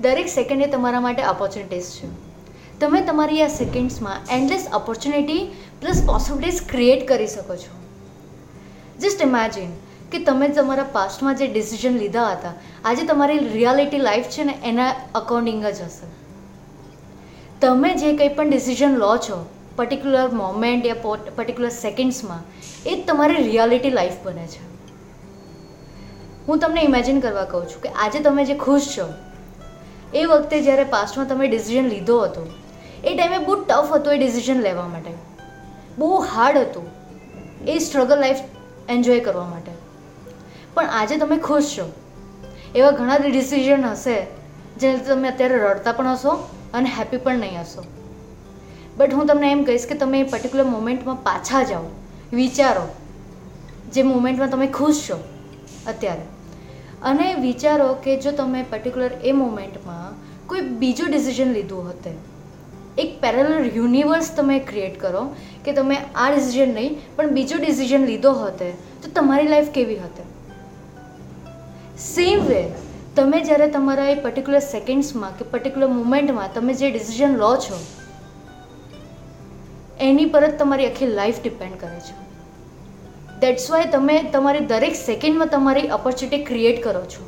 દરેક સેકન્ડ એ તમારા માટે ઓપોર્ચ્યુનિટીઝ છે. તમે તમારી આ સેકન્ડ્સમાં endless opportunity plus possibilities create કરી શકો છો. જસ્ટ ઇમેજિન કે તમે તમારા પાસ્ટમાં જે ડિસિઝન લીધા હતા, આજે તમારી રિયાલિટી લાઈફ છે ને એના અકોર્ડિંગ જ હશે. તમે જે કંઈ પણ ડિસિઝન લો છો પર્ટિક્યુલર મોમેન્ટ યા પર્ટિક્યુલર સેકન્ડ્સમાં એ તમારી રિયાલિટી લાઈફ બને છે. હું તમને ઇમેજિન કરવા કહું છું કે આજે તમે જે ખુશ છો એ વખતે જ્યારે પાસ્ટમાં તમે ડિસિઝન લીધો હતો, એ ટાઈમે બહુ ટફ હતો એ ડિસિઝન લેવા માટે. બહુ હાર્ડ હતું એ સ્ટ્રગલ લાઈફ એન્જોય કરવા માટે. પણ આજે તમે ખુશ છો. એવા ઘણા ડિસિઝન હશે જેને તમે અત્યારે રડતા પણ હશો અને હેપી પણ નહીં હશો. બટ હું તમને એમ કહીશ કે તમે એ પર્ટિક્યુલર મોમેન્ટમાં પાછા જાઓ. વિચારો. જે મોમેન્ટમાં તમે ખુશ છો અત્યારે. અને વિચારો કે જો તમે પર્ટિક્યુલર એ મોમેન્ટમાં કોઈ બીજું ડિસિઝન લીધું હોતે, એક પેરેલલ યુનિવર્સ તમે ક્રિએટ કરો કે તમે આ ડિસિઝન નહીં, પણ બીજો ડિસિઝન લીધો હોતે, તો તમારી લાઈફ કેવી હતી? સેમ વે તમે જ્યારે તમારા એ પર્ટિક્યુલર સેકન્ડ્સમાં કે પર્ટિક્યુલર મુમેન્ટમાં તમે જે ડિસિઝન લો છો, એની પર જ તમારી આખી લાઈફ ડિપેન્ડ કરે છે. દેટ્સ વાય તમે તમારી દરેક સેકન્ડમાં તમારી ઓપોર્ચ્યુનિટી ક્રિએટ કરો છો.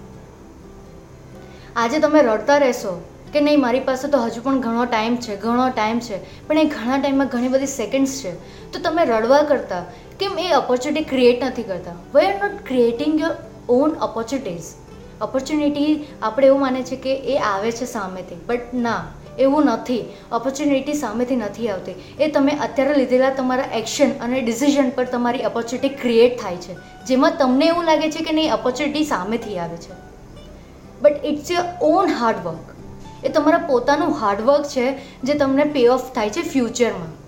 આજે તમે રડતા રહેશો કે નહીં, મારી પાસે તો હજુ પણ ઘણો ટાઈમ છે, ઘણો ટાઈમ છે, પણ એ ઘણા ટાઈમમાં ઘણી બધી સેકન્ડ્સ છે. તો તમે રડવા કરતાં કેમ એ ઓપોર્ચ્યુનિટી ક્રિએટ નથી કરતા? We are not creating your own opportunities opportunity આપણે એવું માને છે કે એ આવે છે સામેથી બટ ના. એવું નથી. ઓપોર્ચ્યુનિટી સામેથી નથી આવતી. એ તમે અત્યારે લીધેલા તમારા એક્શન અને ડિસિઝન પર તમારી ઓપોર્ચ્યુનિટી ક્રિએટ થાય છે. જેમાં તમને એવું લાગે છે કે નહીં ઓપોર્ચ્યુનિટી સામેથી આવે છે. But it's your own hard work એ તમારા પોતાનું હાર્ડવર્ક છે જે તમને પે ઓફ થાય છે ફ્યુચરમાં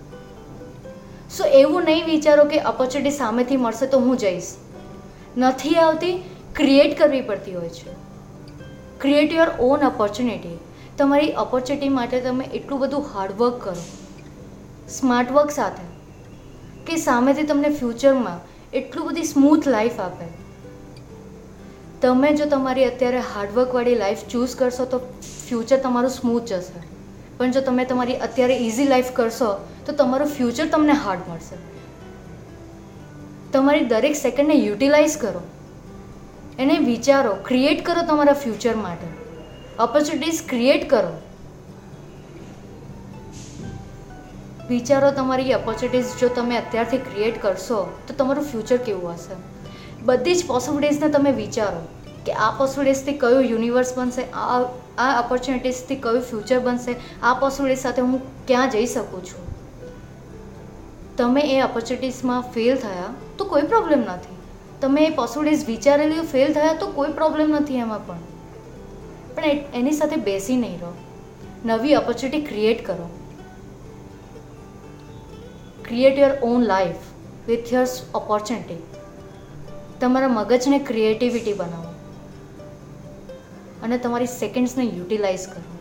સો એવું નહીં વિચારો કે ઓપોર્ચ્યુનિટી સામેથી મળશે તો હું જઈશ. નથી આવતી ક્રિએટ કરવી પડતી હોય છે. ક્રિએટ યોર ઓન ઓપોર્ચ્યુનિટી તમારી ઓપોર્ચ્યુનિટી માટે તમે એટલું બધું હાર્ડવર્ક કરો સ્માર્ટ વર્ક સાથે, કે સામેથી તમને ફ્યુચરમાં એટલું બધી સ્મૂથ લાઈફ આપે. તમે જો તમારી અત્યારે હાર્ડવર્કવાળી લાઈફ ચૂઝ કરશો તો ફ્યુચર તમારું સ્મૂથ જશે. પણ જો તમે તમારી અત્યારે ઇઝી લાઈફ કરશો તો તમારું ફ્યુચર તમને હાર્ડ મળશે. તમારી દરેક સેકન્ડને યુટિલાઇઝ કરો. એને વિચારો ક્રિએટ કરો તમારા ફ્યુચર માટે. ઓપોર્ચ્યુનિટીઝ ક્રિએટ કરો. વિચારો તમારી ઓપોર્ચ્યુનિટીઝ જો તમે અત્યારથી ક્રિએટ કરશો, તો તમારું ફ્યુચર કેવું હશે? બધી જ પોસિબિલિટીઝને તમે વિચારો કે આ પોસિબિલિટીઝથી કયું યુનિવર્સ બનશે, આ આ ઓપોર્ચ્યુનિટીઝથી કયું ફ્યુચર બનશે, આ પોસિબિલિટી સાથે હું ક્યાં જઈ શકું છું? તમે એ ઓપોર્ચ્યુનિટીઝમાં ફેલ થયા, તો કોઈ પ્રોબ્લેમ નથી. તમે એ પોસિબિલિટીઝ વિચારેલી ફેલ થયા, તો કોઈ પ્રોબ્લેમ નથી એમાં પણ. પણ એની સાથે બેસી નહીં રહો. નવી ઓપોર્ચ્યુનિટી ક્રિએટ કરો. Create your own life with your opportunity તમારા મગજને ક્રિએટિવિટી બનાવો. અને તમારી સેકન્ડ્સને યુટિલાઇઝ કરો.